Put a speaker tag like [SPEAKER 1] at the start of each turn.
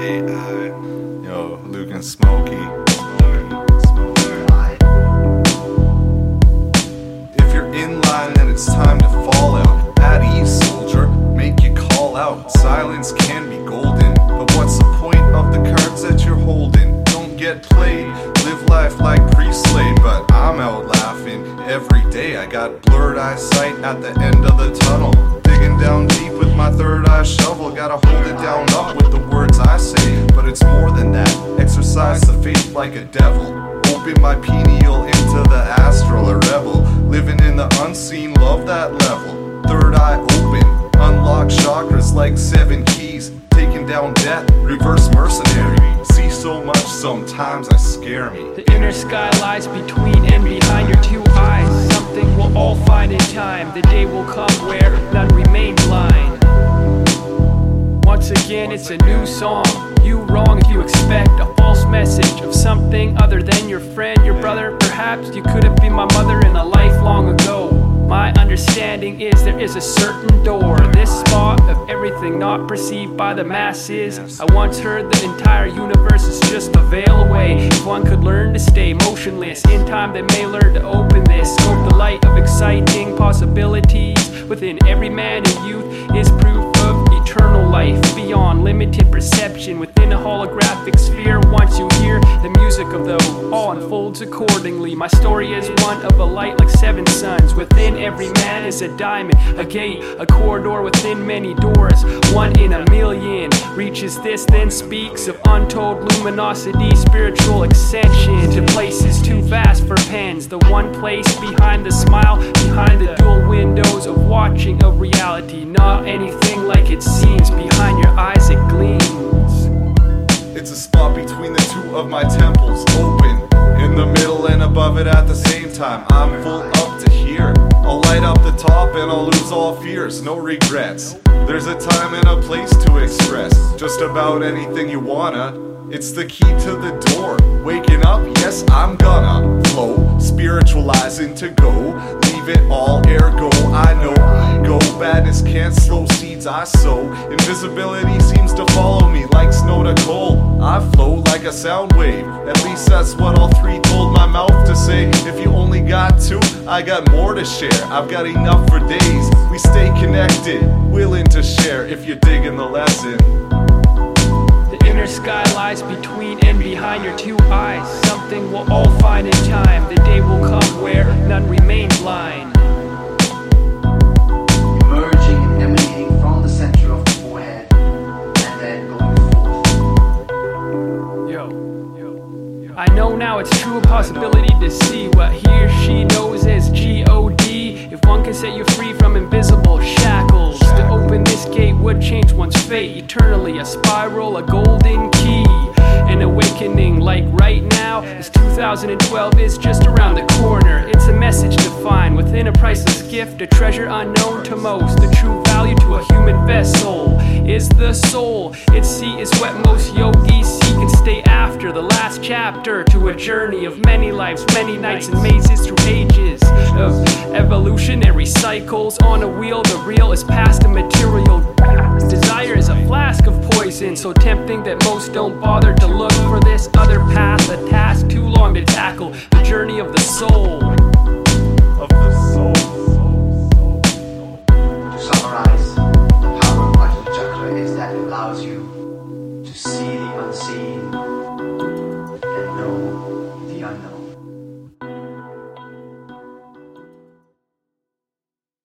[SPEAKER 1] AI. Yo, Luke and Smoky. If you're in line, then it's time to fall out. At ease, soldier, make you call out. Silence can be golden, but what's the point of the cards that you're holding? Don't get played. Live life like priest slave, but I'm out laughing every day. I got blurred eyesight at the end of the tunnel, digging down deep with my third eye shovel. Gotta hold it down up with the words I say. But it's more than that. Exercise the faith like a devil. Open my pineal into the astral, a rebel. Living in the unseen, love that level. Third eye open, unlock chakras like seven keys. Taking down debt, reverse mercenary. See so much, sometimes I scare me. The inner sky
[SPEAKER 2] lies between and behind your two eyes. Something we'll all find in time. The day will come where none remain blind. Once again, it's a new song. You wrong if you expect a false message of something other than your friend, your brother. Perhaps you could have been my mother in a life long ago. My understanding is there is a certain door, this spot of everything not perceived by the masses. I once heard the entire universe is just a veil away. If one could learn to stay motionless, in time they may learn to open this. Scope the light of exciting possibilities within every man and youth is limited perception within a holographic sphere. Once you hear the music of the all unfolds accordingly. My story is one of a light like seven suns. Within every man is a diamond, a gate, a corridor within many doors. One in a million reaches this, then speaks of untold luminosity, spiritual ascension to places too vast for pens. The one place behind the smile, behind the dual windows of watching of reality. Not anything like it seems. Behind your eyes, it gleams.
[SPEAKER 1] It's a spot between the two of my temples, open in the middle and above it at the same time. I'm full up top and I'll lose all fears, no regrets. There's a time and a place to express just about anything you wanna. It's the key to the door. Waking up, yes, I'm gonna flow, spiritualizing to go. Leave it all ergo. I know ego, badness can't slow seeds I sow. Invisibility seems to follow me like snow to cold. I flow like a sound wave. At least that's what all three told my mouth to say. If you only got two, I got more to share. I've got enough for days. We stay connected, willing to share if you're digging the lesson.
[SPEAKER 2] The inner sky lies between and behind your two eyes. Something we'll all find in time. The day will come where none remain blind. It's true a possibility to see what he or she knows as G-O-D. If one can set you free from invisible shackles, to open this gate would change one's fate eternally. A spiral, a golden key, an awakening like right now. As 2012 is just around the corner, it's a message to find within a priceless gift, a treasure unknown to most. The true value to a human vessel is the soul. Its seat is what most yogis seek and stay after. The last chapter to a journey of many lives, many nights and mazes through ages of evolutionary cycles on a wheel. The real is past the material. Desire is a flask of poison, so tempting that most don't bother to look for this other path. A task too long to tackle. The journey of the soul.